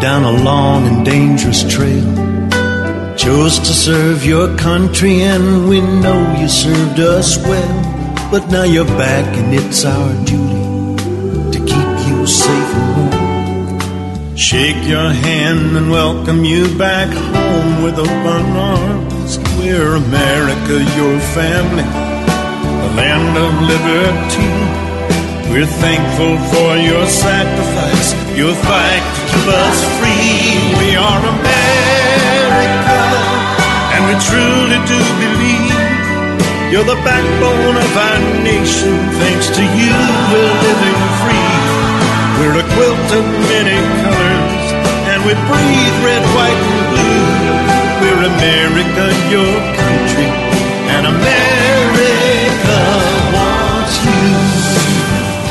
down a long and dangerous trail. Chose to serve your country, and we know you served us well. But now you're back, and it's our duty to keep you safe and home. Shake your hand and welcome you back home with open arms. We're America, your family, the land of liberty. We're thankful for your sacrifice, your fight to keep us free. We are America, and we truly do believe you're the backbone of our nation. Thanks to you, we're living free. We're a quilt of many colors, and we breathe red, white, and blue. We're America, your country, and America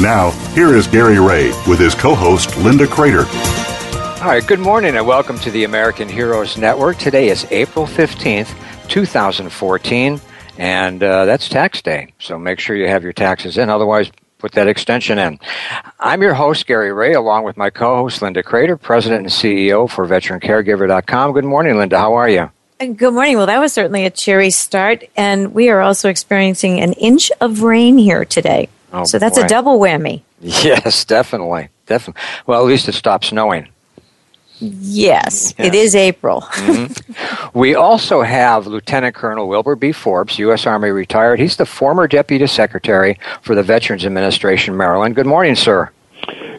Now, here is Gary Ray with his co host Linda Crater. All right, good morning and welcome to the American Heroes Network. Today is April 15th, 2014, and uh, that's tax day. So make sure you have your taxes in, otherwise, put that extension in. I'm your host, Gary Ray, along with my co host, Linda Crater, President and CEO for VeteranCaregiver.com. Good morning, Linda. How are you? Good morning. Well, that was certainly a cheery start, and we are also experiencing an inch of rain here today. Oh, so that's boy. a double whammy. Yes, definitely. Definitely. Well, at least it stopped snowing. Yes, Yes. it is April. Mm-hmm. We also have Lieutenant Colonel Wilbur B. Forbes, U.S. Army retired. He's the former Deputy Secretary for the Veterans Administration, Maryland. Good morning, sir.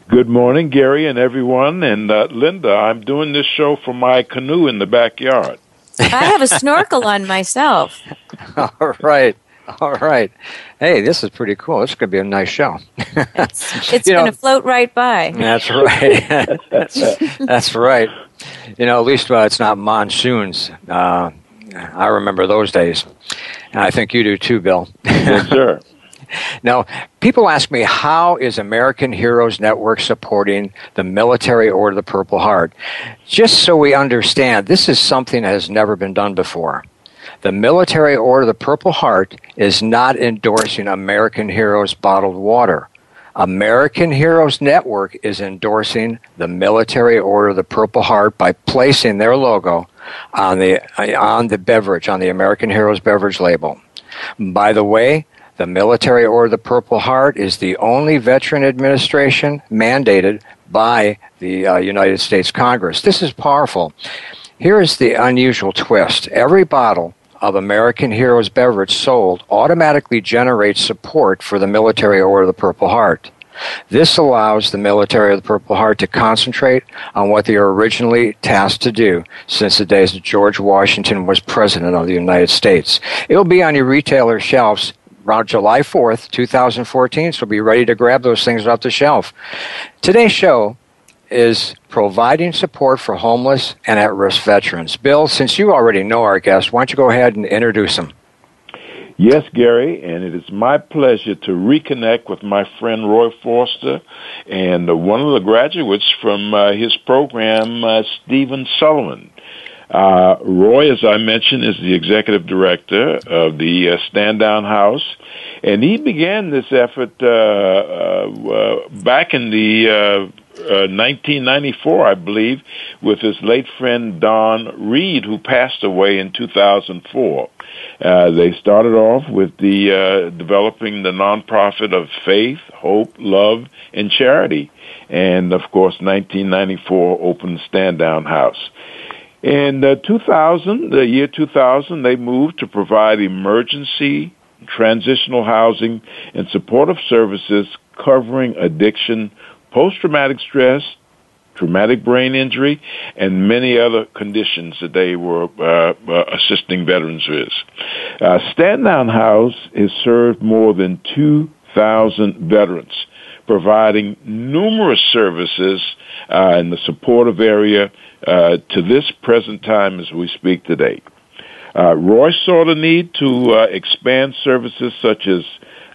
Good morning, Gary and everyone. And uh, Linda, I'm doing this show from my canoe in the backyard. I have a snorkel on myself. All right. All right. Hey, this is pretty cool. This could be a nice show. It's, it's You know- going to float right by. That's right. that's, that's right. You know, at least uh, it's not monsoons. Uh, I remember those days. And I think you do too, Bill. Yes, sir. Now, people ask me, how is American Heroes Network supporting the Military or the Purple Heart? Just so we understand, this is something that has never been done before. The Military Order of the Purple Heart is not endorsing American Heroes bottled water. American Heroes Network is endorsing the Military Order of the Purple Heart by placing their logo on the on the beverage on the American Heroes beverage label. By the way, the Military Order of the Purple Heart is the only veteran administration mandated by the uh, United States Congress. This is powerful. Here is the unusual twist. Every bottle of American Heroes beverage sold automatically generates support for the Military Order of the Purple Heart. This allows the Military of the Purple Heart to concentrate on what they are originally tasked to do since the days that George Washington was President of the United States. It will be on your retailer shelves around July 4th, 2014, so be ready to grab those things off the shelf. Today's show is providing support for homeless and at risk veterans. Bill, since you already know our guest, why don't you go ahead and introduce him? Yes, Gary, and it is my pleasure to reconnect with my friend Roy Foster and uh, one of the graduates from uh, his program, uh, Stephen Sullivan. Uh, Roy, as I mentioned, is the executive director of the uh, Stand Down House, and he began this effort uh, uh, uh, back in the uh, uh, 1994, I believe, with his late friend Don Reed, who passed away in 2004. Uh, they started off with the uh, developing the nonprofit of faith, hope, love, and charity, and of course, 1994 opened Stand Down House. In uh, 2000, the year 2000, they moved to provide emergency transitional housing and supportive services covering addiction, post-traumatic stress, traumatic brain injury, and many other conditions that they were uh, uh, assisting veterans with. Uh, Stand Down House has served more than 2,000 veterans, providing numerous services uh, in the supportive area uh, to this present time as we speak today. Uh, Roy saw the need to expand services such as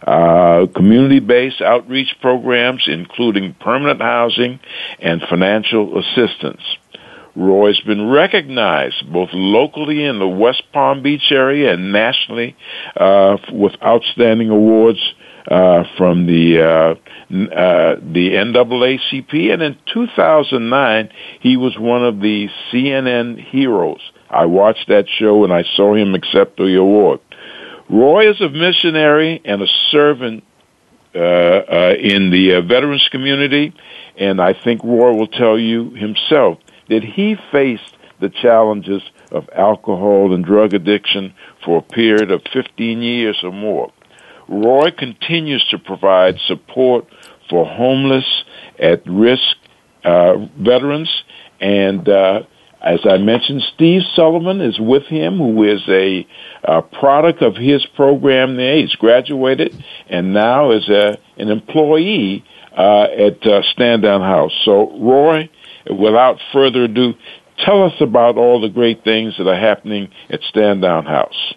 uh, community-based outreach programs, including permanent housing and financial assistance. Roy's been recognized both locally in the West Palm Beach area and nationally uh, with outstanding awards uh, from the uh, uh, the NAACP, and in 2009 he was one of the CNN heroes. I watched that show and I saw him accept the award. Roy is a missionary and a servant uh, uh, in the uh, veterans community, and I think Roy will tell you himself that he faced the challenges of alcohol and drug addiction for a period of 15 years or more. Roy continues to provide support for homeless, at risk uh, veterans, and uh, as I mentioned, Steve Sullivan is with him, who is a, a product of his program there. He's graduated and now is a, an employee uh, at uh, Stand Down House. So, Roy, without further ado, tell us about all the great things that are happening at Stand Down House.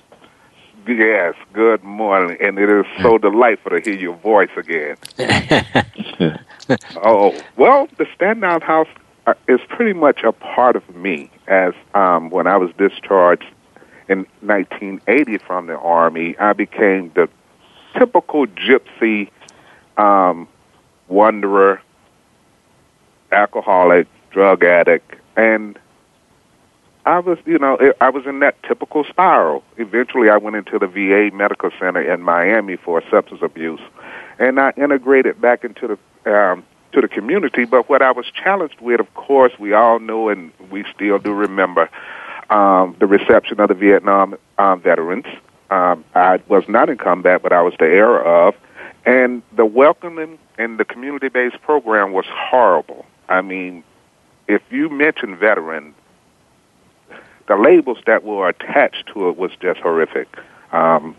Yes, good morning, and it is so delightful to hear your voice again. oh, well, the Stand Down House is pretty much a part of me. As um, when I was discharged in 1980 from the army, I became the typical gypsy um, wanderer, alcoholic, drug addict, and I was, you know, I was in that typical spiral. Eventually, I went into the VA Medical Center in Miami for substance abuse, and I integrated back into the um, to the community. But what I was challenged with, of course, we all know and we still do remember um, the reception of the Vietnam um, veterans. Um, I was not in combat, but I was the heir of. And the welcoming and the community based program was horrible. I mean, if you mention veteran, the labels that were attached to it was just horrific. Um,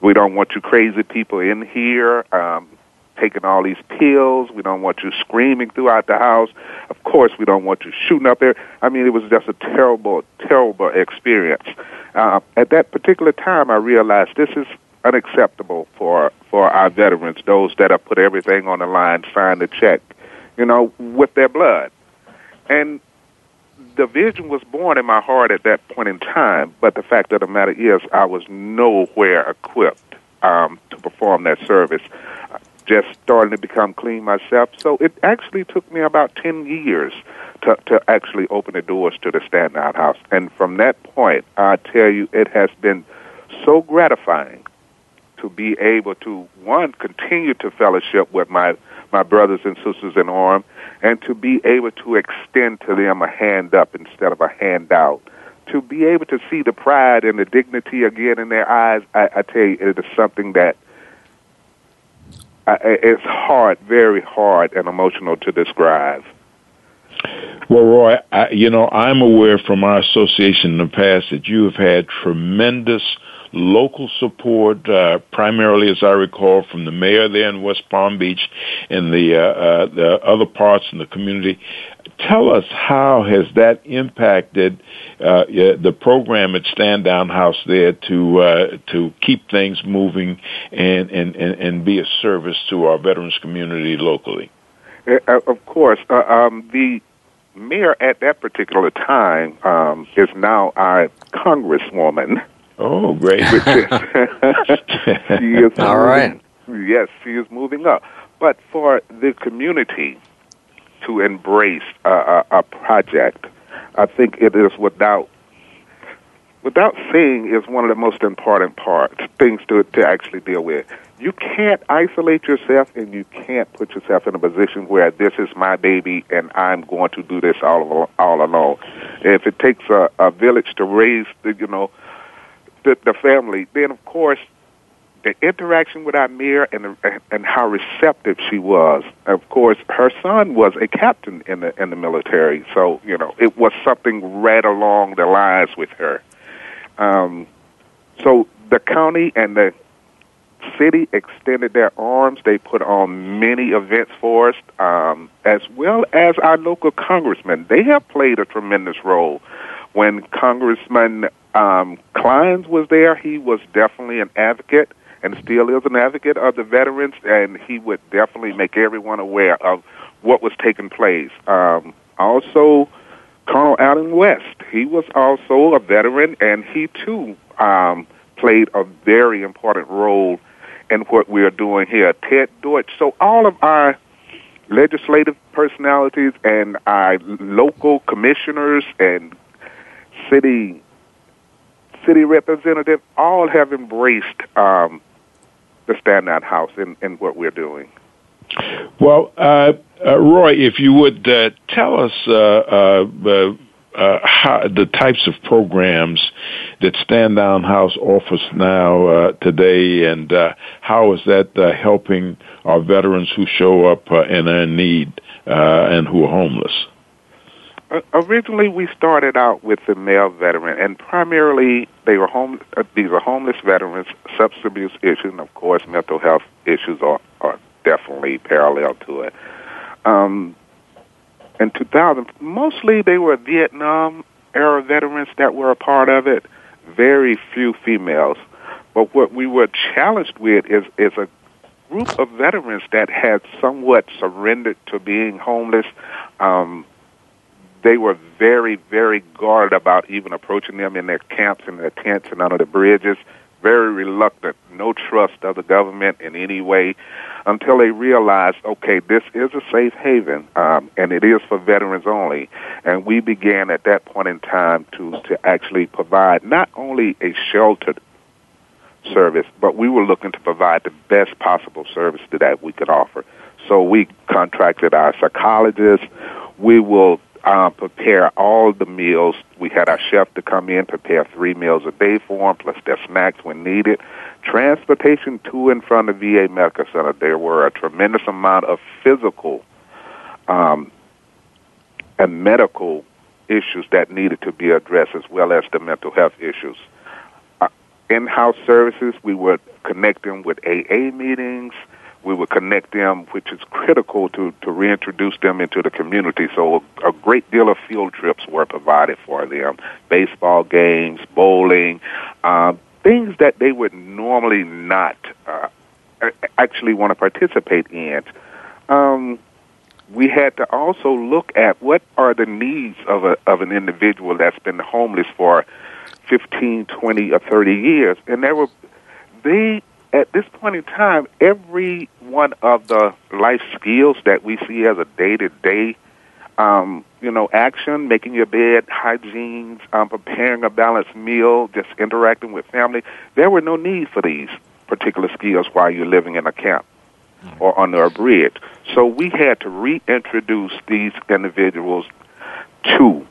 we don't want you crazy people in here. Um, taking all these pills. We don't want you screaming throughout the house. Of course, we don't want you shooting up there. I mean, it was just a terrible, terrible experience. Uh, at that particular time, I realized this is unacceptable for for our veterans, those that have put everything on the line, signed the check, you know, with their blood. And the vision was born in my heart at that point in time, but the fact of the matter is, I was nowhere equipped um, to perform that service just starting to become clean myself. So it actually took me about 10 years to, to actually open the doors to the Stand Down House. And from that point, I tell you, it has been so gratifying to be able to, one, continue to fellowship with my, my brothers and sisters in arm, and to be able to extend to them a hand up instead of a hand out. To be able to see the pride and the dignity again in their eyes, I, I tell you, it is something that it's hard, very hard and emotional to describe. Well, Roy, I, you know, I'm aware from our association in the past that you have had tremendous local support, uh, primarily, as I recall, from the mayor there in West Palm Beach and the uh, uh, the other parts in the community. Tell us how has that impacted uh, the program at Stand Down House there to uh, to keep things moving and, and, and, and be a service to our veterans community locally. Of course, um, the mayor at that particular time um, is now our congresswoman. Oh, great! she is all moving, right. Yes, she is moving up. But for the community, to embrace a, a, a project. I think it is without without seeing is one of the most important parts things to to actually deal with. You can't isolate yourself, and you can't put yourself in a position where this is my baby and I'm going to do this all all alone. If it takes a, a village to raise the you know the, the family, then of course the interaction with Amir and the, and how receptive she was. Of course, her son was a captain in the in the military, so you know it was something right along the lines with her. Um, so the county and the city extended their arms. They put on many events for us, um, as well as our local congressmen. They have played a tremendous role. When Congressman um, Clines was there, he was definitely an advocate and still is an advocate of the veterans, and he would definitely make everyone aware of what was taking place. Um, also, Colonel Allen West, he was also a veteran, and he too um, played a very important role in what we are doing here. Ted Deutch. So all of our legislative personalities and our local commissioners and city city representative, all have embraced um, the Stand Down House in what we're doing. Well, uh, uh, Roy, if you would uh, tell us uh, uh, uh, how, the types of programs that Stand Down House offers now today, and how is that helping our veterans who show up and are in need and who are homeless? Originally we started out with the male veteran, and primarily they were home. Uh, these are homeless veterans, substance abuse issues, and of course, mental health issues are, are definitely parallel to it. Um, in 2000, mostly they were Vietnam era veterans that were a part of it. Very few females, but what we were challenged with is is a group of veterans that had somewhat surrendered to being homeless. Um, they were very, very guarded about even approaching them in their camps and their tents and under the bridges. Very reluctant, no trust of the government in any way, until they realized, okay, this is a safe haven, um, and it is for veterans only. And we began at that point in time to to actually provide not only a sheltered service, but we were looking to provide the best possible service that we could offer. So we contracted our psychologists. We will uh, prepare all the meals. We had our chef to come in, prepare three meals a day for them, plus their snacks when needed. Transportation to and from the VA Medical Center. There were a tremendous amount of physical um, and medical issues that needed to be addressed, as well as the mental health issues. Uh, in-house services, we would connect them with AA meetings we would connect them, which is critical to, to reintroduce them into the community. So a, great deal of field trips were provided for them, baseball games, bowling, uh, things that they would normally not uh, actually want to participate in. Um, we had to also look at what are the needs of a of an individual that's been homeless for 15, 20, or 30 years, and there were they at this point in time, every one of the life skills that we see as a day to day, you know, action, making your bed, hygiene, um, preparing a balanced meal, just interacting with family, there were no need for these particular skills while you're living in a camp or under a bridge. So we had to reintroduce these individuals to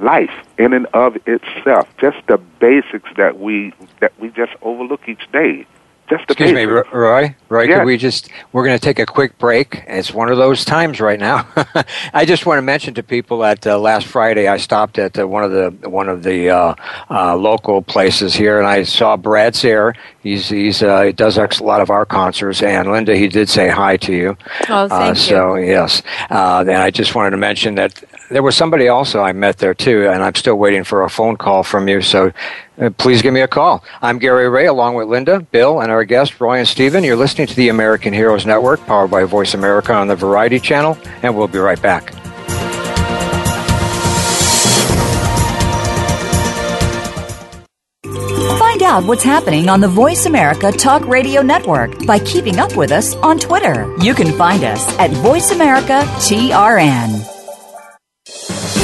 life in and of itself. Just the basics that we that we just overlook each day. Just the Excuse basics. me, Roy. Roy, Yes. could we just? We're going to take a quick break. It's one of those times right now. I just want to mention to people that uh, last Friday I stopped at uh, one of the one of the uh, uh, local places here, and I saw Brad Sayre. He's he's uh, he does a lot of our concerts, and Linda, he did say hi to you. Oh, thank uh, you. So yes, uh, and I just wanted to mention that there was somebody also I met there too, and I'm still waiting for a phone call from you. So Uh, please give me a call. I'm Gary Ray, along with Linda, Bill, and our guest, Roy and Stephen. You're listening to the American Heroes Network, powered by Voice America on the Variety Channel, and we'll be right back. Find out what's happening on the Voice America Talk Radio Network by keeping up with us on Twitter. You can find us at Voice America TRN.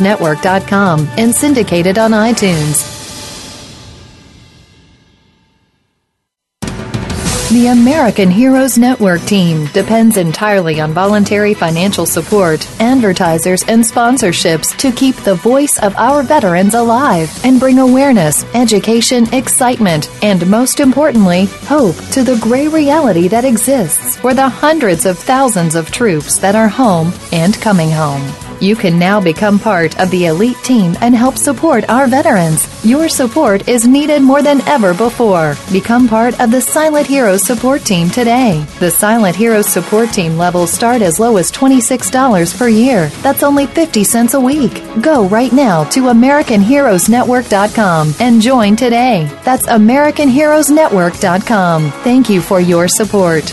Network.com and syndicated on iTunes. The American Heroes Network team depends entirely on voluntary financial support, advertisers, and sponsorships to keep the voice of our veterans alive and bring awareness, education, excitement, and most importantly, hope to the gray reality that exists for the hundreds of thousands of troops that are home and coming home. You can now become part of the elite team and help support our veterans. Your support is needed more than ever before. Become part of the Silent Heroes support team today. The Silent Heroes support team levels start as low as $26 per year. That's only 50 cents a week. Go right now to AmericanHeroesNetwork.com and join today. That's AmericanHeroesNetwork.com. Thank you for your support.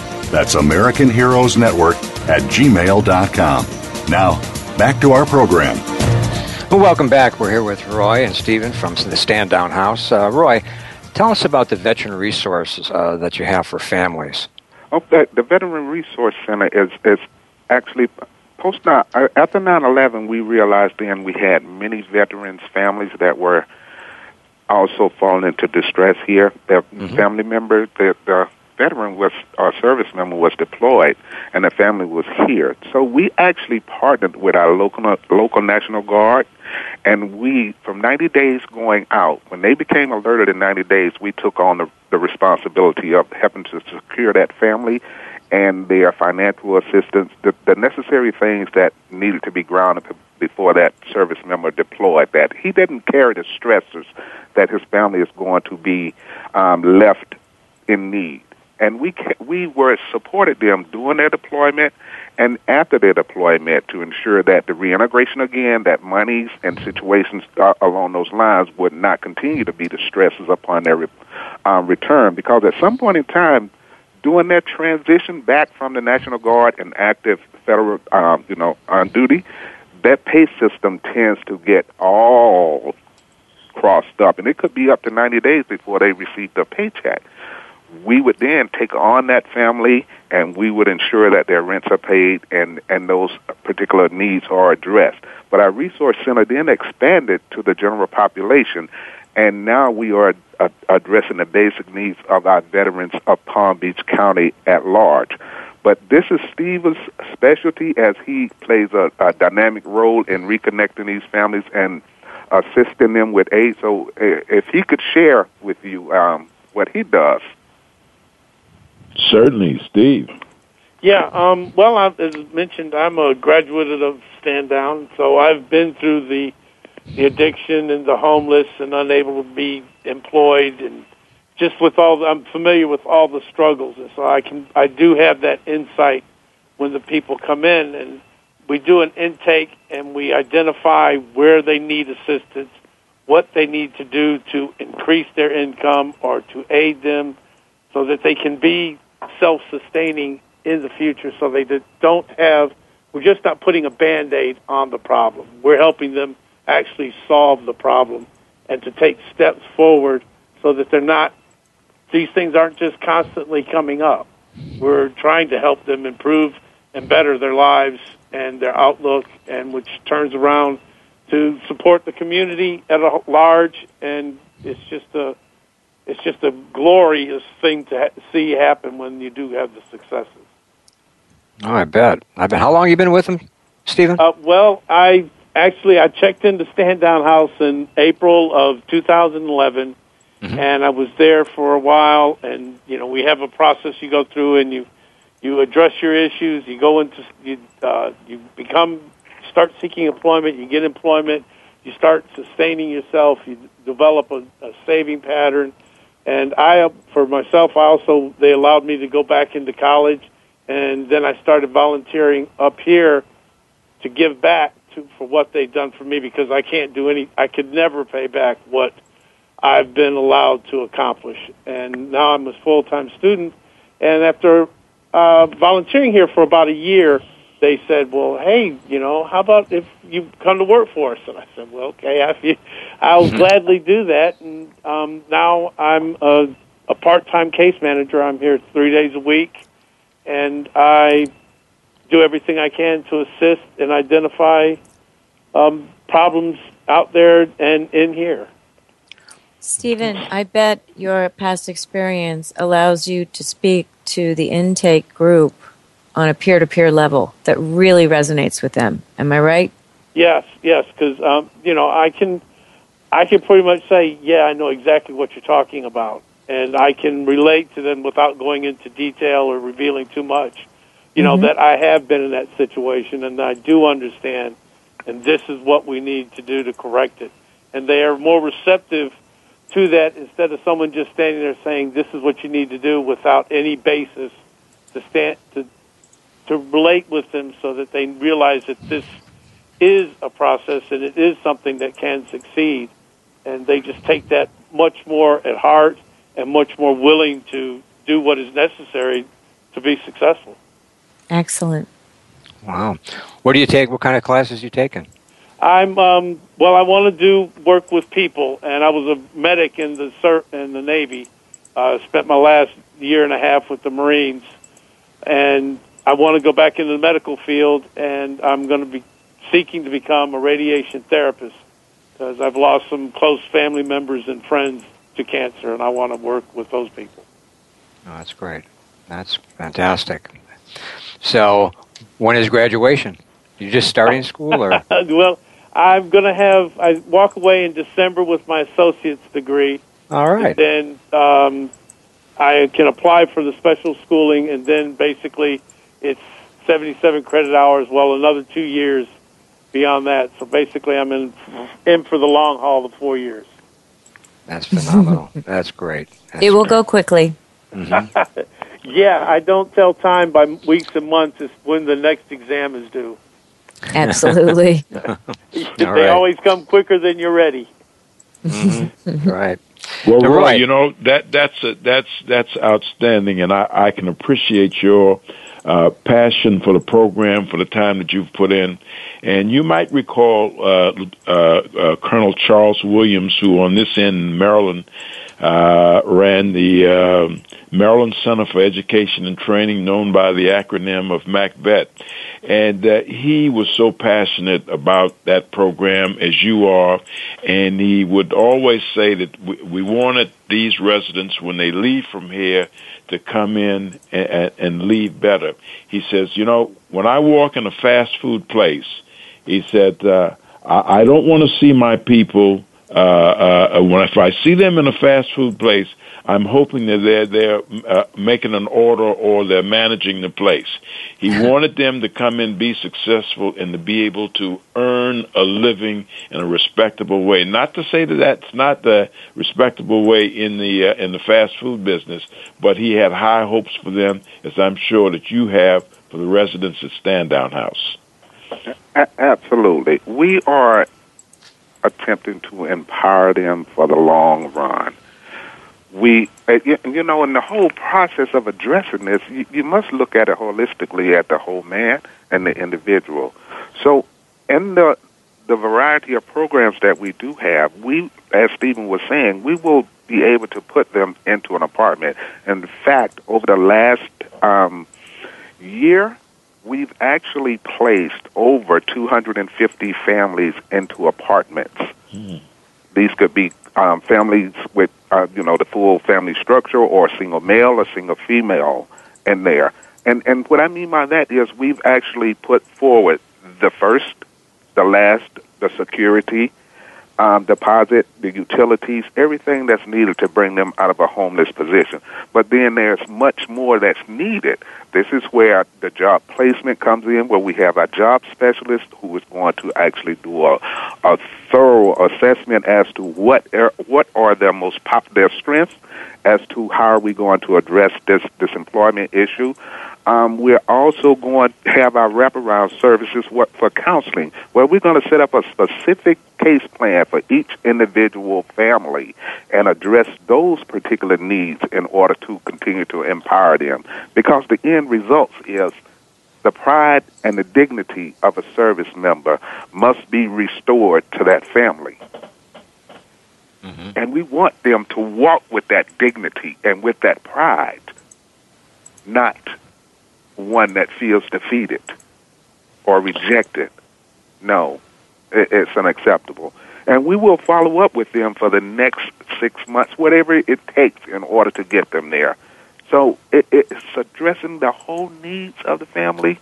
That's American Heroes Network at gmail.com. Now, back to our program. Well, welcome back. We're here with Roy and Stephen from the Stand Down House. Uh, Roy, tell us about the veteran resources uh, that you have for families. Oh, the, the Veteran Resource Center is, is actually post uh, after 9/11. We realized then we had many veterans' families that were also falling into distress here. Their mm-hmm. family members, the, the veteran was our service member was deployed and the family was here. So we actually partnered with our local local National Guard and we from 90 days going out when they became alerted in 90 days we took on the, the responsibility of helping to secure that family and their financial assistance the, the necessary things that needed to be grounded before that service member deployed that he didn't carry the stresses that his family is going to be um, left in need and we ca- we were supported them during their deployment and after their deployment to ensure that the reintegration again, that monies and situations uh, along those lines would not continue to be the stresses upon their re- um, return. Because at some point in time, during their transition back from the National Guard and active federal, um, you know, on duty, that pay system tends to get all crossed up, and it could be up to 90 days before they receive their paycheck we would then take on that family and we would ensure that their rents are paid and, and those particular needs are addressed. But our resource center then expanded to the general population, and now we are uh, addressing the basic needs of our veterans of Palm Beach County at large. But this is Steve's specialty as he plays a, a dynamic role in reconnecting these families and assisting them with aid. So uh, if he could share with you um, what he does. Certainly, Steve. Yeah, um, well, I, as mentioned, I'm a graduate of Stand Down, so I've been through the the addiction and the homeless and unable to be employed, and just with all, the, I'm familiar with all the struggles, and so I can, I do have that insight when the people come in, and we do an intake and we identify where they need assistance, what they need to do to increase their income or to aid them so that they can be self-sustaining in the future, so they don't have. We're just not putting a band-aid on the problem. We're helping them actually solve the problem and to take steps forward so that they're not. These things aren't just constantly coming up. We're trying to help them improve and better their lives and their outlook, and which turns around to support the community at a large. And it's just a it's just a glorious thing to ha- see happen when you do have the successes. Oh, I bet. I bet. How long you been with them, Stephen? Uh, well, I actually I checked into Stand Down House in April of 2011, mm-hmm. and I was there for a while. And you know, we have a process you go through, and you you address your issues. You go into you uh, you become start seeking employment. You get employment. You start sustaining yourself. You develop a, a saving pattern. And I, for myself, I also they allowed me to go back into college, and then I started volunteering up here to give back to for what they've done for me because I can't do any. I could never pay back what I've been allowed to accomplish. And now I'm a full time student, and after uh, volunteering here for about a year, they said, "Well, hey, you know, how about if you come to work for us?" And I said, "Well, okay, I, I'll mm-hmm. gladly do that." And um, now I'm a, a part-time case manager. I'm here three days a week, and I do everything I can to assist and identify um, problems out there and in here. Stephen, I bet your past experience allows you to speak to the intake group on a peer to peer level that really resonates with them. Am I right? Yes, yes, because um, you know I can, I can pretty much say, yeah, I know exactly what you're talking about, and I can relate to them without going into detail or revealing too much. You know mm-hmm. that I have been in that situation, and I do understand, and this is what we need to do to correct it. And they are more receptive to that instead of someone just standing there saying, "This is what you need to do," without any basis to stand to to relate with them so that they realize that this is a process and it is something that can succeed. And they just take that much more at heart and much more willing to do what is necessary to be successful. Excellent. Wow. What do you take? What kind of classes you taking? I'm um, well. I want to do work with people, and I was a medic in the in the Navy. I uh, spent my last year and a half with the Marines, and I want to go back into the medical field, and I'm going to be seeking to become a radiation therapist because I've lost some close family members and friends to cancer, and I want to work with those people. Oh, that's great. That's fantastic. So, when is graduation? You just starting school, or well, I'm going to have I walk away in December with my associate's degree. All right. Then um, I can apply for the special schooling, and then basically it's 77 credit hours, well, another two years beyond that. So basically, I'm in in for the long haul of four years. That's phenomenal. That's great. That's it will great. go quickly. Mm-hmm. yeah, I don't tell time by weeks and months. It's when the next exam is due. Absolutely. they right. always come quicker than you're ready. Mm-hmm. right. Well, Roy, you know that that's a, that's that's outstanding, and I, I can appreciate your uh, passion for the program, for the time that you've put in. And you might recall uh, uh, uh Colonel Charles Williams, who on this end in Maryland uh, ran the uh, Maryland Center for Education and Training, known by the acronym of MACVET. And uh, he was so passionate about that program as you are, and he would always say that we, we wanted these residents, when they leave from here, to come in and, and leave better. He says, you know, when I walk in a fast food place, he said, uh, I, I don't want to see my people uh, uh, when if I see them in a fast food place, I'm hoping that they're they're uh, making an order or they're managing the place. He wanted them to come in, be successful, and to be able to earn a living in a respectable way. Not to say that that's not the respectable way in the uh, in the fast food business, but he had high hopes for them, as I'm sure that you have for the residents at Stand Down House. Absolutely, we are attempting to empower them for the long run we, uh, you, know, in the whole process of addressing this, you, you must look at it holistically at the whole man and the individual. So, in the the variety of programs that we do have, we, as Stephen was saying, we will be able to put them into an apartment. In fact, over the last um, year, we've actually placed over 250 families into apartments. Mm. These could be um, families with, uh, you know, the full family structure, or a single male or single female in there. And and what I mean by that is we've actually put forward the first the last, the security um, deposit, the utilities, everything that's needed to bring them out of a homeless position. But then there's much more that's needed. This is where the job placement comes in, where we have a job specialist who is going to actually do a, a thorough assessment as to what are, what are their most pop their strengths, as to how are we going to address this this employment issue. Um, we're also going to have our wraparound services for counseling, where we're going to set up a specific case plan for each individual family and address those particular needs in order to continue to empower them. Because the end result is the pride and the dignity of a service member must be restored to that family. Mm-hmm. And we want them to walk with that dignity and with that pride, not one that feels defeated or rejected. No, it's unacceptable. And we will follow up with them for the next six months, whatever it takes in order to get them there. So it's addressing the whole needs of the family,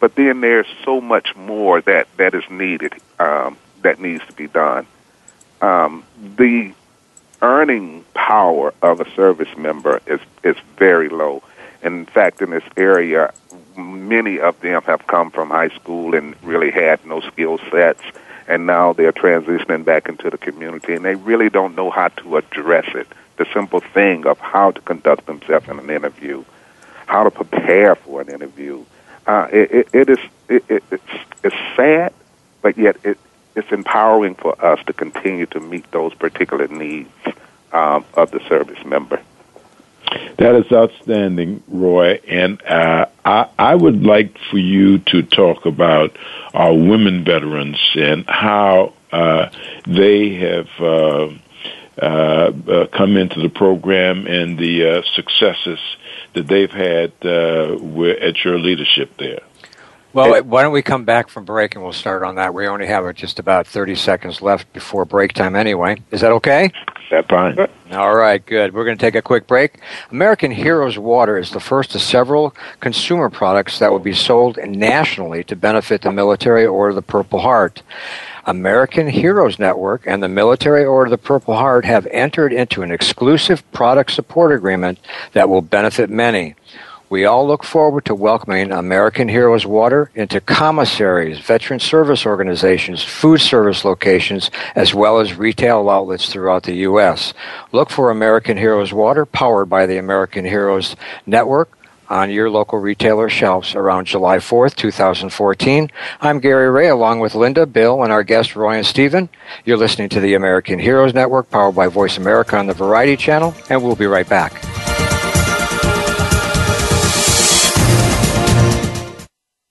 but then there's so much more that, that is needed, um, that needs to be done. Um, the earning power of a service member is, is very low. In fact, in this area, many of them have come from high school and really had no skill sets, and now they're transitioning back into the community, and they really don't know how to address it. The simple thing of how to conduct themselves in an interview, how to prepare for an interview. Uh, it, it, it is it, it, it's it's sad, but yet it it's empowering for us to continue to meet those particular needs um, of the service member. That is outstanding, Roy. And uh, I, I would like for you to talk about our women veterans and how uh, they have uh, uh, uh come into the program and the uh, successes that they've had at your leadership there. Well, why don't we come back from break and we'll start on that? We only have just about 30 seconds left before break time anyway. Is that okay? That's fine. All right, good. We're going to take a quick break. American Heroes Water is the first of several consumer products that will be sold nationally to benefit the military or the Purple Heart. American Heroes Network and the Military Order of the Purple Heart have entered into an exclusive product support agreement that will benefit many. We all look forward to welcoming American Heroes Water into commissaries, veteran service organizations, food service locations, as well as retail outlets throughout the U.S. Look for American Heroes Water, powered by the American Heroes Network, on your local retailer shelves around July 4th, 2014. I'm Gary Ray, along with Linda, Bill, and our guests Roy and Stephen. You're listening to the American Heroes Network, powered by Voice America on the Variety Channel, and we'll be right back.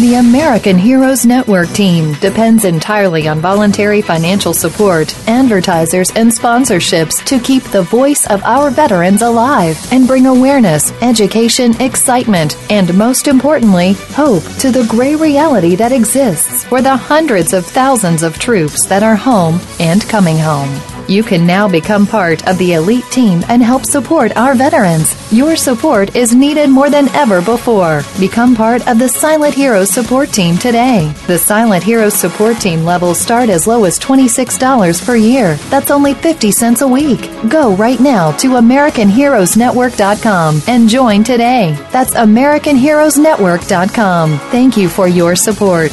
The American Heroes Network team depends entirely on voluntary financial support, advertisers, and sponsorships to keep the voice of our veterans alive and bring awareness, education, excitement, and most importantly, hope to the gray reality that exists for the hundreds of thousands of troops that are home and coming home. You can now become part of the elite team and help support our veterans. Your support is needed more than ever before. Become part of the Silent Heroes support team today. The Silent Heroes support team levels start as low as $26 per year. That's only 50 cents a week. Go right now to AmericanHeroesNetwork.com and join today. That's AmericanHeroesNetwork.com. Thank you for your support.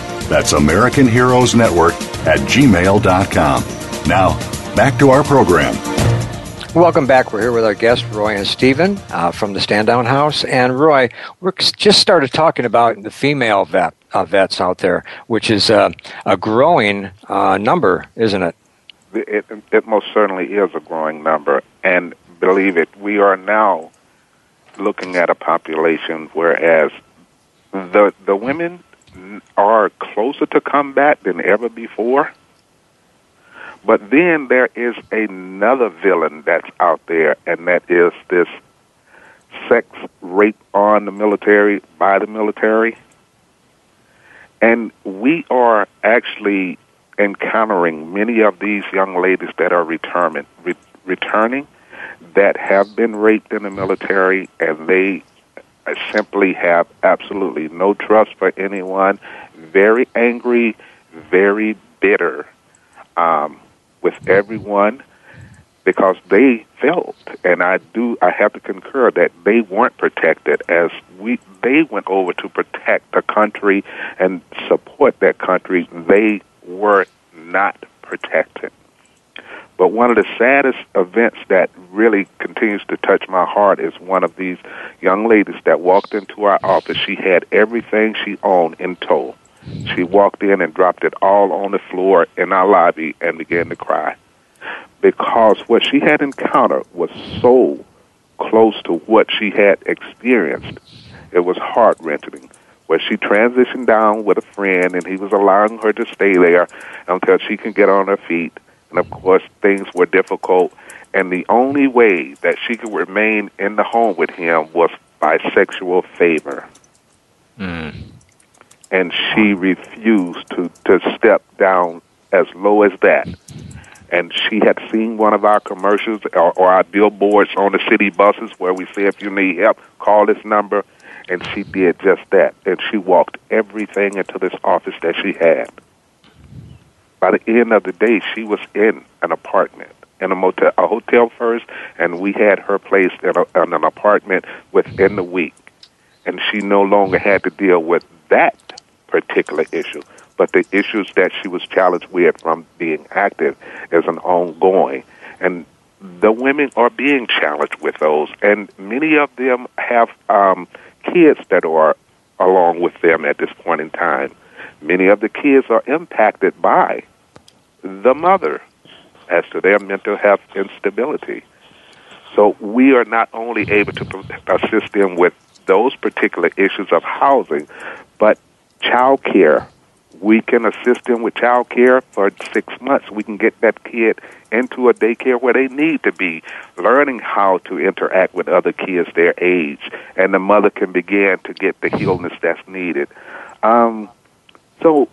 That's American Heroes Network at gmail.com. Now, back to our program. Welcome back. We're here with our guests, Roy and Stephen uh, from the Stand Down House. And Roy, we just started talking about the female vet, uh, vets out there, which is uh, a growing uh, number, isn't it? It, it most certainly is a growing number. And believe it, we are now looking at a population whereas the the women are closer to combat than ever before but then there is another villain that's out there, and that is this sex rape on the military by the military. And we are actually encountering many of these young ladies that are returning, re- returning that have been raped in the military, and they simply have absolutely no trust for anyone, very angry, very bitter. Um, with everyone because they felt, and I do, I have to concur that they weren't protected as we, they went over to protect the country and support that country. They were not protected. But one of the saddest events that really continues to touch my heart is one of these young ladies that walked into our office. She had everything she owned in tow. She walked in and dropped it all on the floor in our lobby and began to cry because what she had encountered was so close to what she had experienced. It was heart wrenching. Where she transitioned down with a friend and he was allowing her to stay there until she could get on her feet. And of course, things were difficult. And the only way that she could remain in the home with him was by sexual favor. Mm and she refused to, to step down as low as that. And she had seen one of our commercials or, or our billboards on the city buses where we say, if you need help, call this number. And she did just that. And she walked everything into this office that she had. By the end of the day, she was in an apartment, in a motel, a hotel first, and we had her placed in, a, in an apartment within the week. And she no longer had to deal with that particular issue. But the issues that she was challenged with from being active is an ongoing. And the women are being challenged with those. And many of them have um, kids that are along with them at this point in time. Many of the kids are impacted by the mother as to their mental health instability. So we are not only able to assist them with those particular issues of housing, but child care. We can assist them with child care for six months. We can get that kid into a daycare where they need to be, learning how to interact with other kids their age, and the mother can begin to get the healness that's needed. Um, so,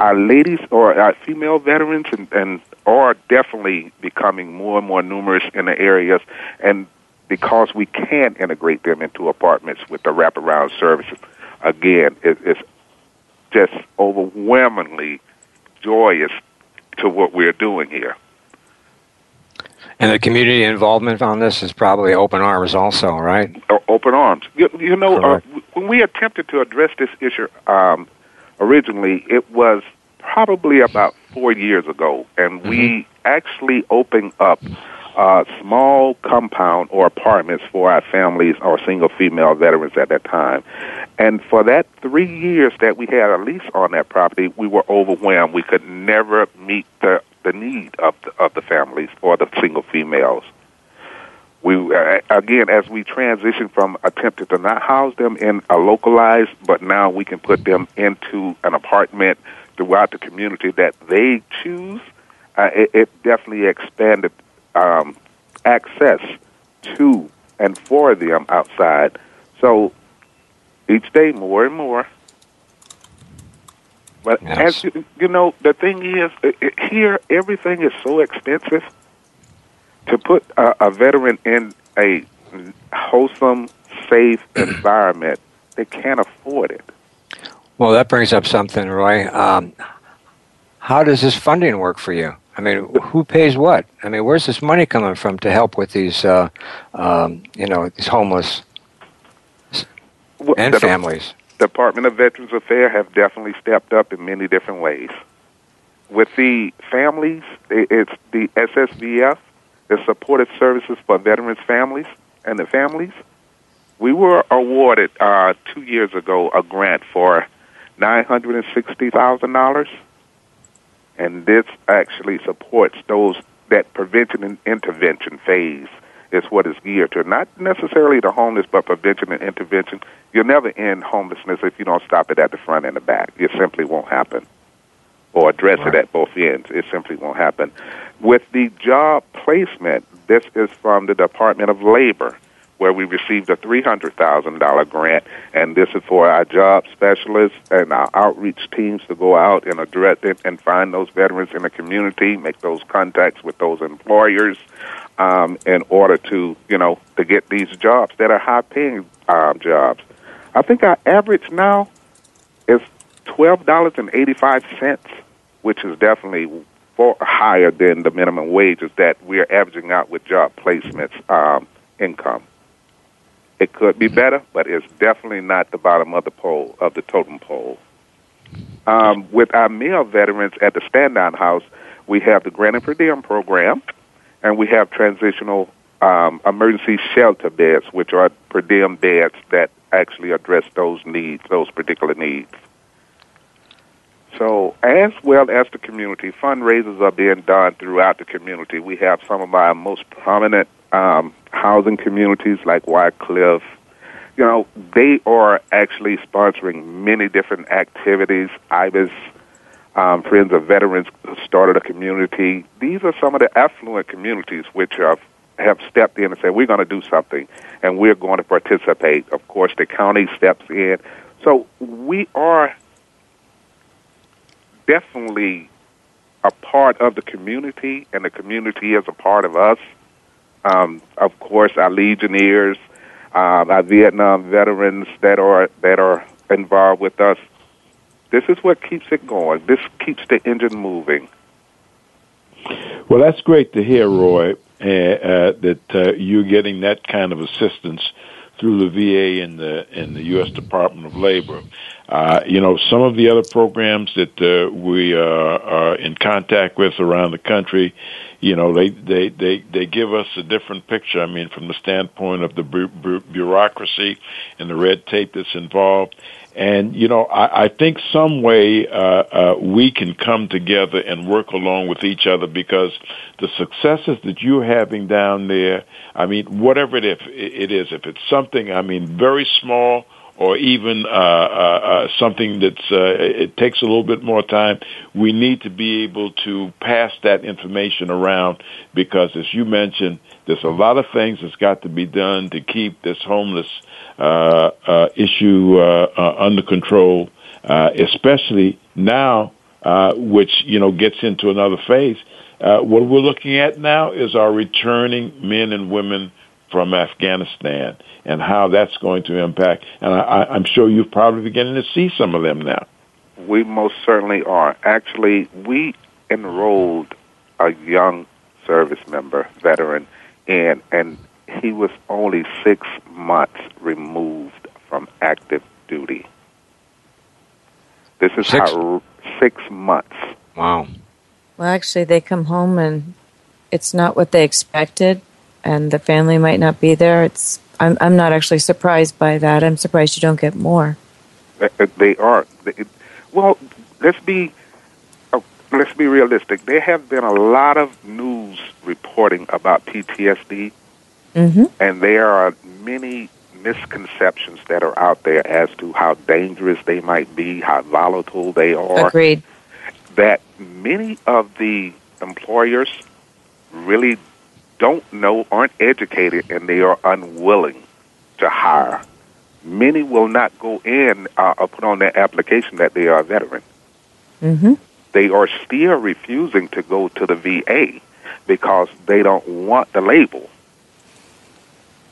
our ladies or our female veterans and, and are definitely becoming more and more numerous in the areas, and because we can integrate them into apartments with the wraparound services again, it, it's just overwhelmingly joyous to what we're doing here. And the community involvement on this is probably open arms, also, right? Open arms. You, you know, uh, when we attempted to address this issue um, originally, it was probably about four years ago, and mm-hmm. we actually opened up a small compound or apartments for our families or single female veterans at that time. And for that three years that we had a lease on that property, we were overwhelmed. We could never meet the the need of the, of the families or the single females. We uh, again, as we transition from attempting to not house them in a localized, but now we can put them into an apartment throughout the community that they choose. Uh, it, it definitely expanded um, access to and for them outside. So each day, more and more. But yes. as you, you know, the thing is, it, here everything is so expensive. To put a, a veteran in a wholesome, safe environment, they can't afford it. Well, that brings up something, Roy. Um, how does this funding work for you? I mean, who pays what? I mean, where's this money coming from to help with these, uh, um, you know, these homeless and the families? Department of Veterans Affairs have definitely stepped up in many different ways. With the families, it's the SSVF, the Supported Services for Veterans Families and the Families. We were awarded uh, two years ago a grant for nine hundred and sixty thousand dollars and this actually supports those that prevention and intervention phase is what is geared to. Not necessarily the homeless, but prevention and intervention. You'll never end homelessness if you don't stop it at the front and the back. It simply won't happen. Or address right. it at both ends. It simply won't happen. With the job placement, this is from the Department of Labor where we received a $300,000 grant, and this is for our job specialists and our outreach teams to go out and address it and find those veterans in the community, make those contacts with those employers um, in order to, you know, to get these jobs that are high-paying um, jobs. I think our average now is $12.85, which is definitely far higher than the minimum wages that we're averaging out with job placements um, income. It could be better, but it's definitely not the bottom of the pole of the totem pole. Um, with our male veterans at the Stand Down House, we have the Grant and Per Diem program, and we have transitional um, emergency shelter beds, which are per diem beds that actually address those needs, those particular needs. So, as well as the community, fundraisers are being done throughout the community. We have some of our most prominent um, housing communities like Wycliffe. You know, they are actually sponsoring many different activities. IBIS, um, Friends of Veterans started a community. These are some of the affluent communities which have have stepped in and said, we're going to do something and we're going to participate. Of course, the county steps in. So we are definitely a part of the community, and the community is a part of us. Um, of course, our Legionnaires, um, our Vietnam veterans that are that are involved with us. This is what keeps it going. This keeps the engine moving. Well, that's great to hear, Roy, uh, uh, that uh, you're getting that kind of assistance through the VA and the and the U.S. Department of Labor. Uh, you know, some of the other programs that uh, we uh, are in contact with around the country, you know, they, they, they, they give us a different picture. I mean, from the standpoint of the bu- bu- bureaucracy and the red tape that's involved. And, you know, I, I think some way uh, uh, we can come together and work along with each other because the successes that you're having down there, I mean, whatever it, if, it is, if it's something, I mean, very small – or even uh, uh, uh, something that's uh, it takes a little bit more time, we need to be able to pass that information around because, as you mentioned, there's a lot of things that's got to be done to keep this homeless issue uh, uh, under control, uh, especially now, uh, which you know gets into another phase. Uh, what we're looking at now is our returning men and women from Afghanistan and how that's going to impact. And I, I'm sure you're probably beginning to see some of them now. We most certainly are. Actually, we enrolled a young service member, veteran, in, and he was only six months removed from active duty. This is Six- how six months. Wow. Well, actually, they come home and it's not what they expected, and the family might not be there. It's I'm I'm not actually surprised by that. I'm surprised you don't get more. Uh, uh, They are. They- Well, let's be uh, let's be realistic. There have been a lot of news reporting about PTSD, Mm-hmm. and there are many misconceptions that are out there as to how dangerous they might be, how volatile they are. Agreed. That many of the employers really don't know, aren't educated, and they are unwilling to hire. Many will not go in uh, or put on their application that they are a veteran. Mm-hmm. They are still refusing to go to the VA because they don't want the label.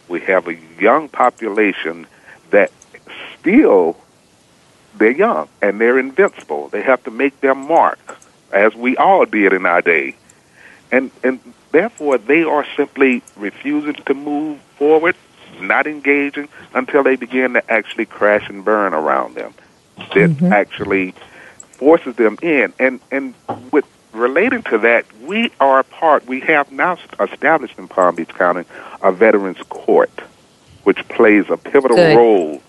We have a young population that still they're young and they're invincible. They have to make their mark, as we all did in our day, and and therefore they are simply refusing to move forward, not engaging until they begin to actually crash and burn around them. That mm-hmm. actually forces them in, and and with relating to that, we are part. We have now established in Palm Beach County a Veterans Court, which plays a pivotal Good. role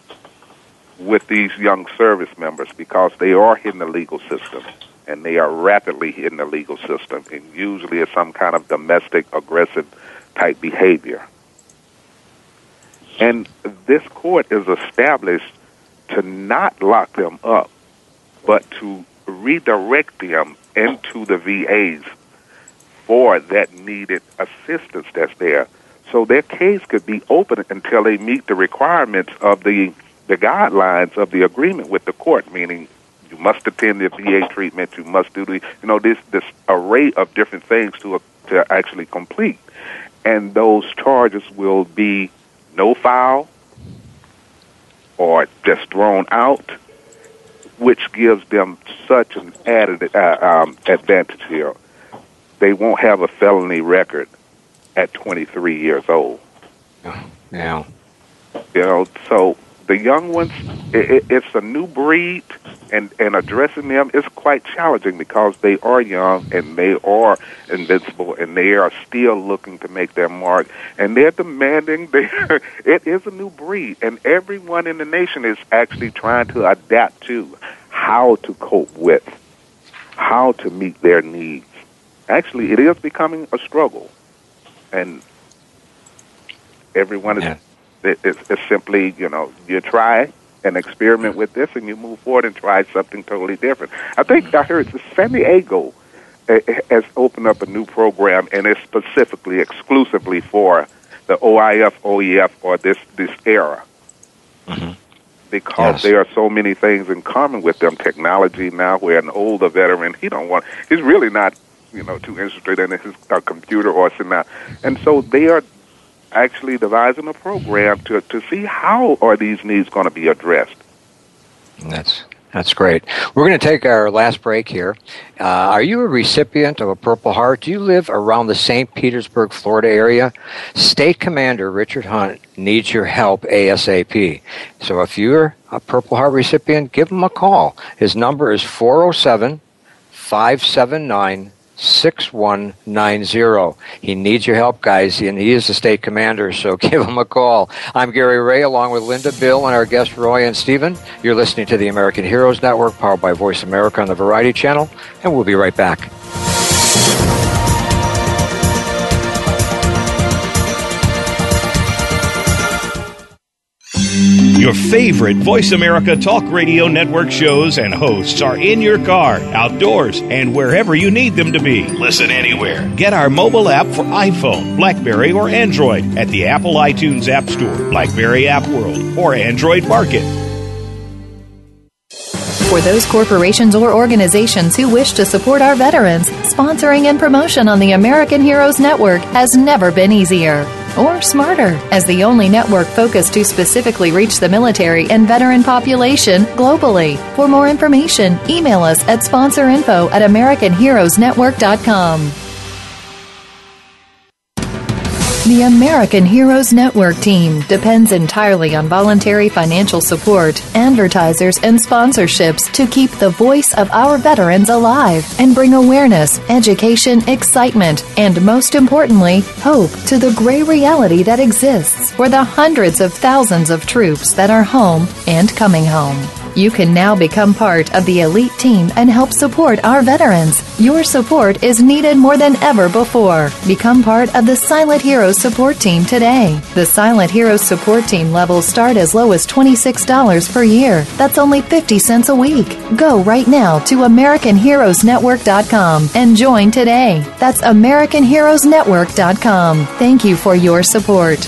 with these young service members because they are in the legal system and they are rapidly in the legal system and usually it's some kind of domestic aggressive type behavior. And this court is established to not lock them up, but to redirect them into the VAs for that needed assistance that's there. So their case could be open until they meet the requirements of the the guidelines of the agreement with the court, meaning you must attend the VA treatment, you must do the you know this this array of different things to to actually complete, and those charges will be no foul or just thrown out, which gives them such an added uh, um, advantage here. They won't have a felony record at 23 years old. Yeah. You know, so the young ones, it, it, it's a new breed, and and addressing them is quite challenging because they are young and they are invincible and they are still looking to make their mark and they're demanding. They, it is a new breed, and everyone in the nation is actually trying to adapt to how to cope with, how to meet their needs. Actually, it is becoming a struggle, and everyone is Yeah. It, it's, it's simply, you know, you try and experiment with this and you move forward and try something totally different. I think I heard San Diego uh, has opened up a new program and it's specifically, exclusively for the OIF, OEF, or this, this era. Because Yes. there are so many things in common with them. Technology now, where an older veteran, he don't want, he's really not, you know, too interested in his uh, computer or something. And so they are actually devising a program to to see how are these needs going to be addressed. That's that's great. We're going to take our last break here. Uh, are you a recipient of a Purple Heart? Do you live around the St. Petersburg, Florida area? State Commander Richard Hunt needs your help ASAP. So if you're a Purple Heart recipient, give him a call. His number is 407 579 6190. He needs your help, guys, and he is the state commander, so give him a call. I'm Gary Ray, along with Linda, Bill, and our guests Roy and Stephen. You're listening to the American Heroes Network, powered by Voice America on the Variety Channel, and we'll be right back. Your favorite Voice America Talk Radio Network shows and hosts are in your car, outdoors, and wherever you need them to be. Listen anywhere. Get our mobile app for iPhone, Blackberry, or Android at the Apple iTunes App Store, Blackberry App World, or Android Market. For those corporations or organizations who wish to support our veterans, sponsoring and promotion on the American Heroes Network has never been easier. Or smarter. As the only network focused to specifically reach the military and veteran population globally. For more information, email us at sponsorinfo at AmericanHeroesNetwork.com. The American Heroes Network team depends entirely on voluntary financial support, advertisers, and sponsorships to keep the voice of our veterans alive and bring awareness, education, excitement, and most importantly, hope to the gray reality that exists for the hundreds of thousands of troops that are home and coming home. You can now become part of the elite team and help support our veterans. Your support is needed more than ever before. Become part of the Silent Heroes support team today. The Silent Heroes support team levels start as low as $26 per year. That's only 50 cents a week. Go right now to AmericanHeroesNetwork.com and join today. That's AmericanHeroesNetwork.com. Thank you for your support.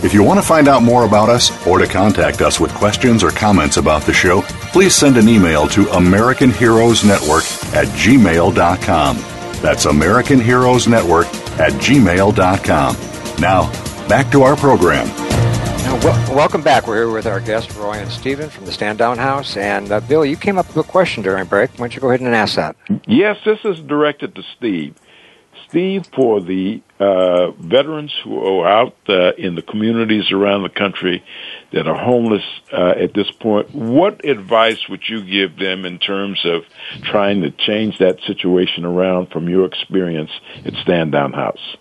If you want to find out more about us or to contact us with questions or comments about the show, please send an email to American Heroes Network at gmail.com. That's American Heroes Network at gmail.com. Now, back to our program. Now, wel- welcome back. We're here with our guests, Roy and Stephen from the Stand Down House. And uh, Bill, you came up with a question during break. Why don't you go ahead and ask that? Yes, this is directed to Steve. Steve, for the uh, veterans who are out uh, in the communities around the country that are homeless uh, at this point, what advice would you give them in terms of trying to change that situation around from your experience at Stand Down House?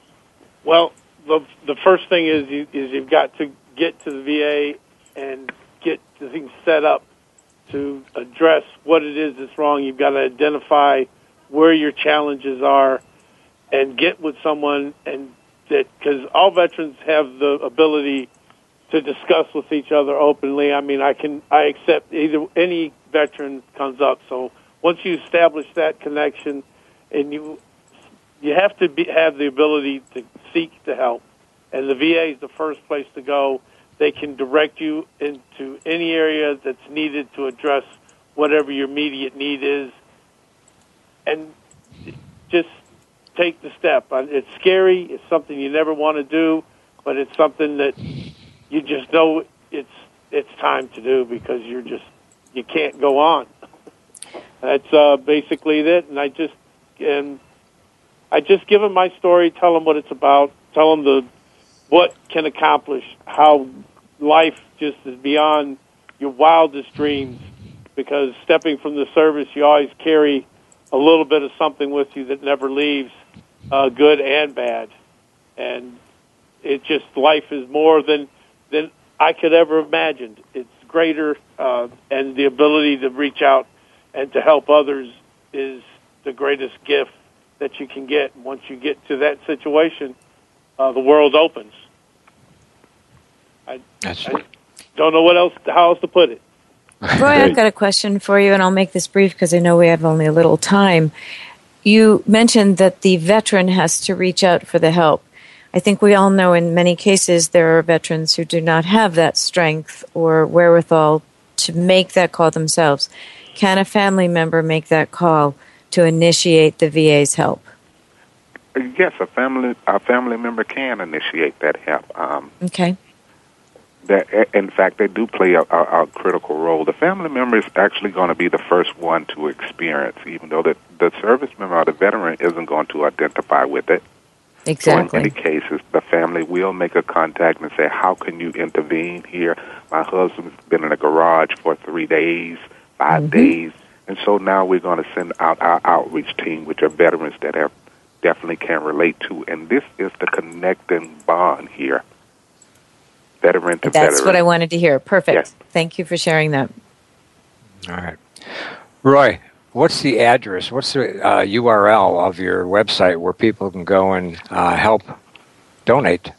Well, the the first thing is you, is you've got to get to the VA and get the things set up to address what it is that's wrong. You've got to identify where your challenges are and get with someone and that because all veterans have the ability to discuss with each other openly. I mean, I can I accept either any veteran comes up. So once you establish that connection, and you you have to be, have the ability to seek the help, and the VA is the first place to go. They can direct you into any area that's needed to address whatever your immediate need is, and just take the step. Uh, It's scary. It's something you never want to do, but it's something that you just know it's it's time to do because you're just you can't go on. That's uh, basically it. And I just and I just give them my story, tell them what it's about, tell them the what can accomplish, how life just is beyond your wildest dreams. Because stepping from the service, you always carry a little bit of something with you that never leaves, uh, good and bad. And it just life is more than than I could ever imagined. It's greater, uh, and the ability to reach out and to help others is the greatest gift that you can get. Once you get to that situation, uh, the world opens. I, That's I don't know what else, how else to put it. Roy, I've got a question for you, and I'll make this brief because I know we have only a little time. You mentioned that the veteran has to reach out for the help. I think we all know in many cases there are veterans who do not have that strength or wherewithal to make that call themselves. Can a family member make that call to initiate the VA's help? Yes, a family a family member can initiate that help. Um, Okay. That in fact they do play a, a, a critical role. The family member is actually going to be the first one to experience, even though the the service member or the veteran isn't going to identify with it. Exactly. So in many cases, the family will make a contact and say, "How can you intervene here? My husband's been in a garage for three days, 5 Mm-hmm. days, and so now we're going to send out our outreach team, which are veterans that have definitely can relate to, and this is the connecting bond here, veteran to That's veteran. what I wanted to hear. Perfect. Yes. Thank you for sharing that. All right. Roy, what's the address? What's the uh, URL of your website where people can go and uh, help donate?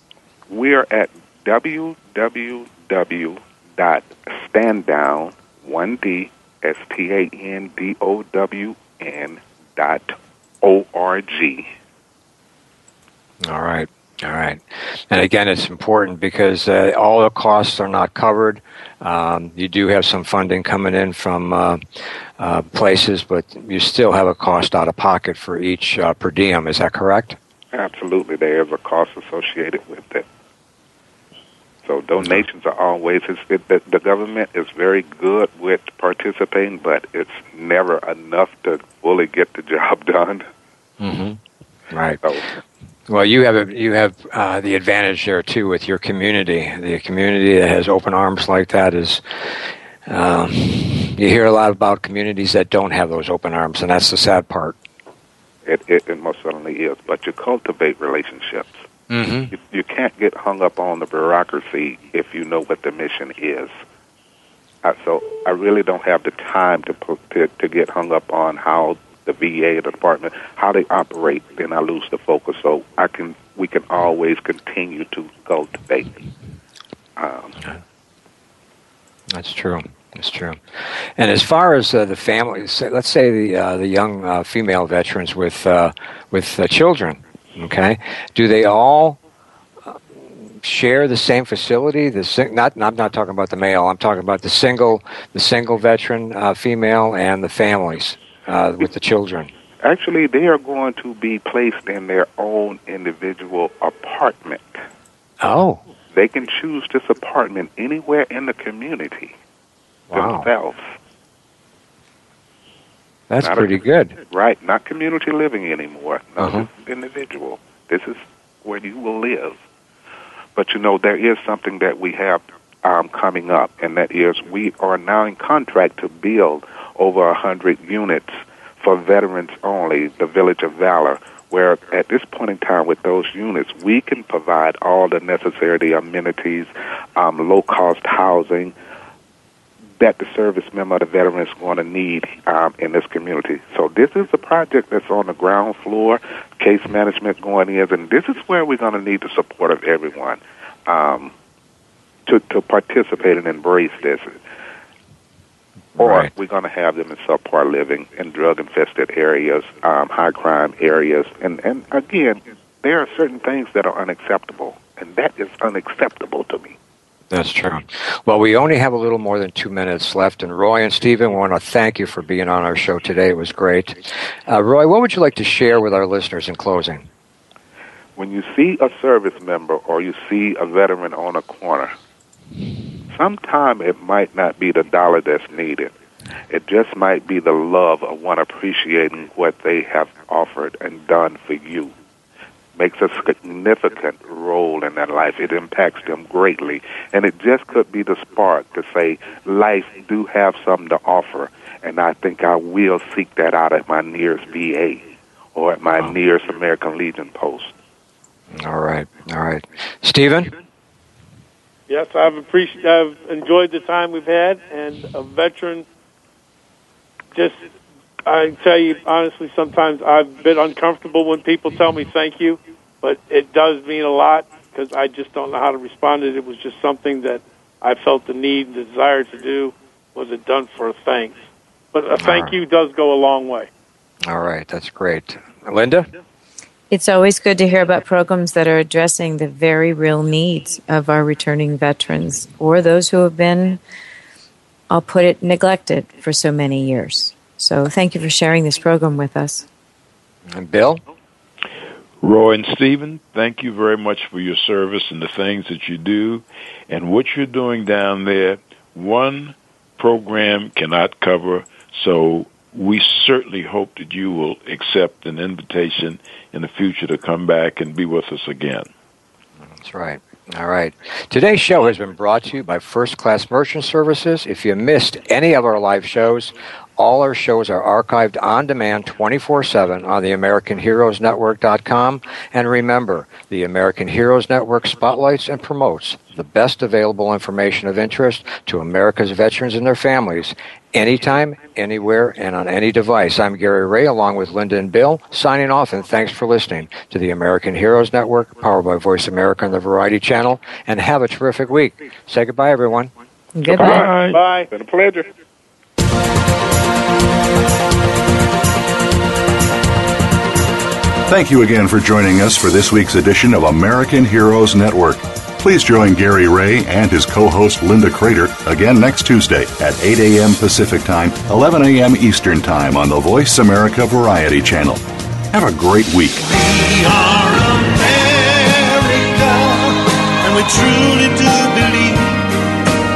We're at www.standdown, 1D, S-T-A-N-D-O-W-N dot O-R-G. All right. All right. And again, it's important because uh, all the costs are not covered. Um, you do have some funding coming in from uh, uh, places, but you still have a cost out of pocket for each uh, per diem. Is that correct? Absolutely, there is a cost associated with it. So donations are always it's, it, the, the government is very good with participating, but it's never enough to fully get the job done. Mm-hmm. Right. So Well, you have a, you have uh, the advantage there too with your community. The community that has open arms like that is. Um, you hear a lot about communities that don't have those open arms, and that's the sad part. it, it, it most certainly is. But you cultivate relationships. Mm-hmm. You, you can't get hung up on the bureaucracy if you know what the mission is. Uh, so I really don't have the time to, put, to to get hung up on how the VA, the department, how they operate. Then I lose the focus. So I can we can always continue to cultivate. Um, That's true. That's true. And as far as uh, the family, say, let's say the uh, the young uh, female veterans with uh, with uh, children, okay, do they all uh, share the same facility? The sing- not, I'm not talking about the male. I'm talking about the single the single veteran female and the families uh, with the children. actually, they are going to be placed in their own individual apartment. Oh, They can choose this apartment anywhere in the community wow, themselves. that's Not a- pretty good. Right, not community living anymore. Uh-huh. individual. This is where you will live. But you know, there is something that we have um, coming up, and that is we are now in contract to build over a hundred units for veterans only, the Village of Valor. Where at this point in time, with those units, we can provide all the necessary amenities, um, low-cost housing, that the service member, the veteran, is going to need um, in this community. So this is a project that's on the ground floor, case management going in, and this is where we're going to need the support of everyone um, to to participate and embrace this. Or Right. we're going to have them in subpar living in drug-infested areas, um, high crime areas, and and again, there are certain things that are unacceptable, and that is unacceptable to me. That's true. Well, we only have a little more than two minutes left, and Roy and Stephen, we want to thank you for being on our show today. It was great. Uh, Roy, what would you like to share with our listeners in closing? when you see a service member or you see a veteran on a corner, sometime it might not be the dollar that's needed. It just might be the love of one appreciating what they have offered and done for you. Makes a significant role in their life. It impacts them greatly. And it just could be the spark to say, life do have something to offer. And I think I will seek that out at my nearest VA or at my nearest American Legion post. All right. All right. Stephen? Yes, I've appreciated, I've enjoyed the time we've had, and a veteran. Just, I tell you honestly, sometimes I've been uncomfortable when people tell me thank you, but it does mean a lot because I just don't know how to respond to it. It was just something that I felt the need, the desire to do. Was it done for a thanks? But a thank right. you does go a long way. All right. That's great. Linda? It's always good to hear about programs that are addressing the very real needs of our returning veterans or those who have been, I'll put it, neglected for so many years. So thank you for sharing this program with us. And Bill? Roy and Stephen, thank you very much for your service and the things that you do and what you're doing down there. One program cannot cover, so we certainly hope that you will accept an invitation in the future to come back and be with us again. That's right. All right. Today's show has been brought to you by First Class Merchant Services. If you missed any of our live shows, all our shows are archived on demand 24 7 on the AmericanHeroesNetwork.com. And remember, the American Heroes Network spotlights and promotes the best available information of interest to America's veterans and their families anytime, anywhere, and on any device. I'm Gary Ray along with Linda and Bill signing off and thanks for listening to the American Heroes Network powered by Voice America and the Variety Channel and have a terrific week. Say goodbye everyone. Goodbye. Bye. Bye. Been a pleasure. Thank you again for joining us for this week's edition of American Heroes Network. Please join Gary Ray and his co-host Linda Crater again next Tuesday at 8 a.m. Pacific Time, 11 a.m. Eastern Time on the Voice America Variety Channel. Have a great week. We are America, and we truly do believe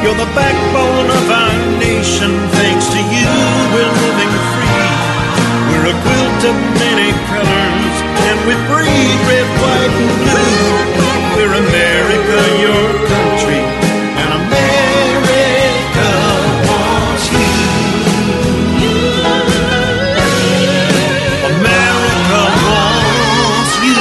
you're the backbone of our nation. Thanks to you, we're living free. We're a quilt of we breathe red, white, and blue. We're America, your country, and America wants you. America wants you.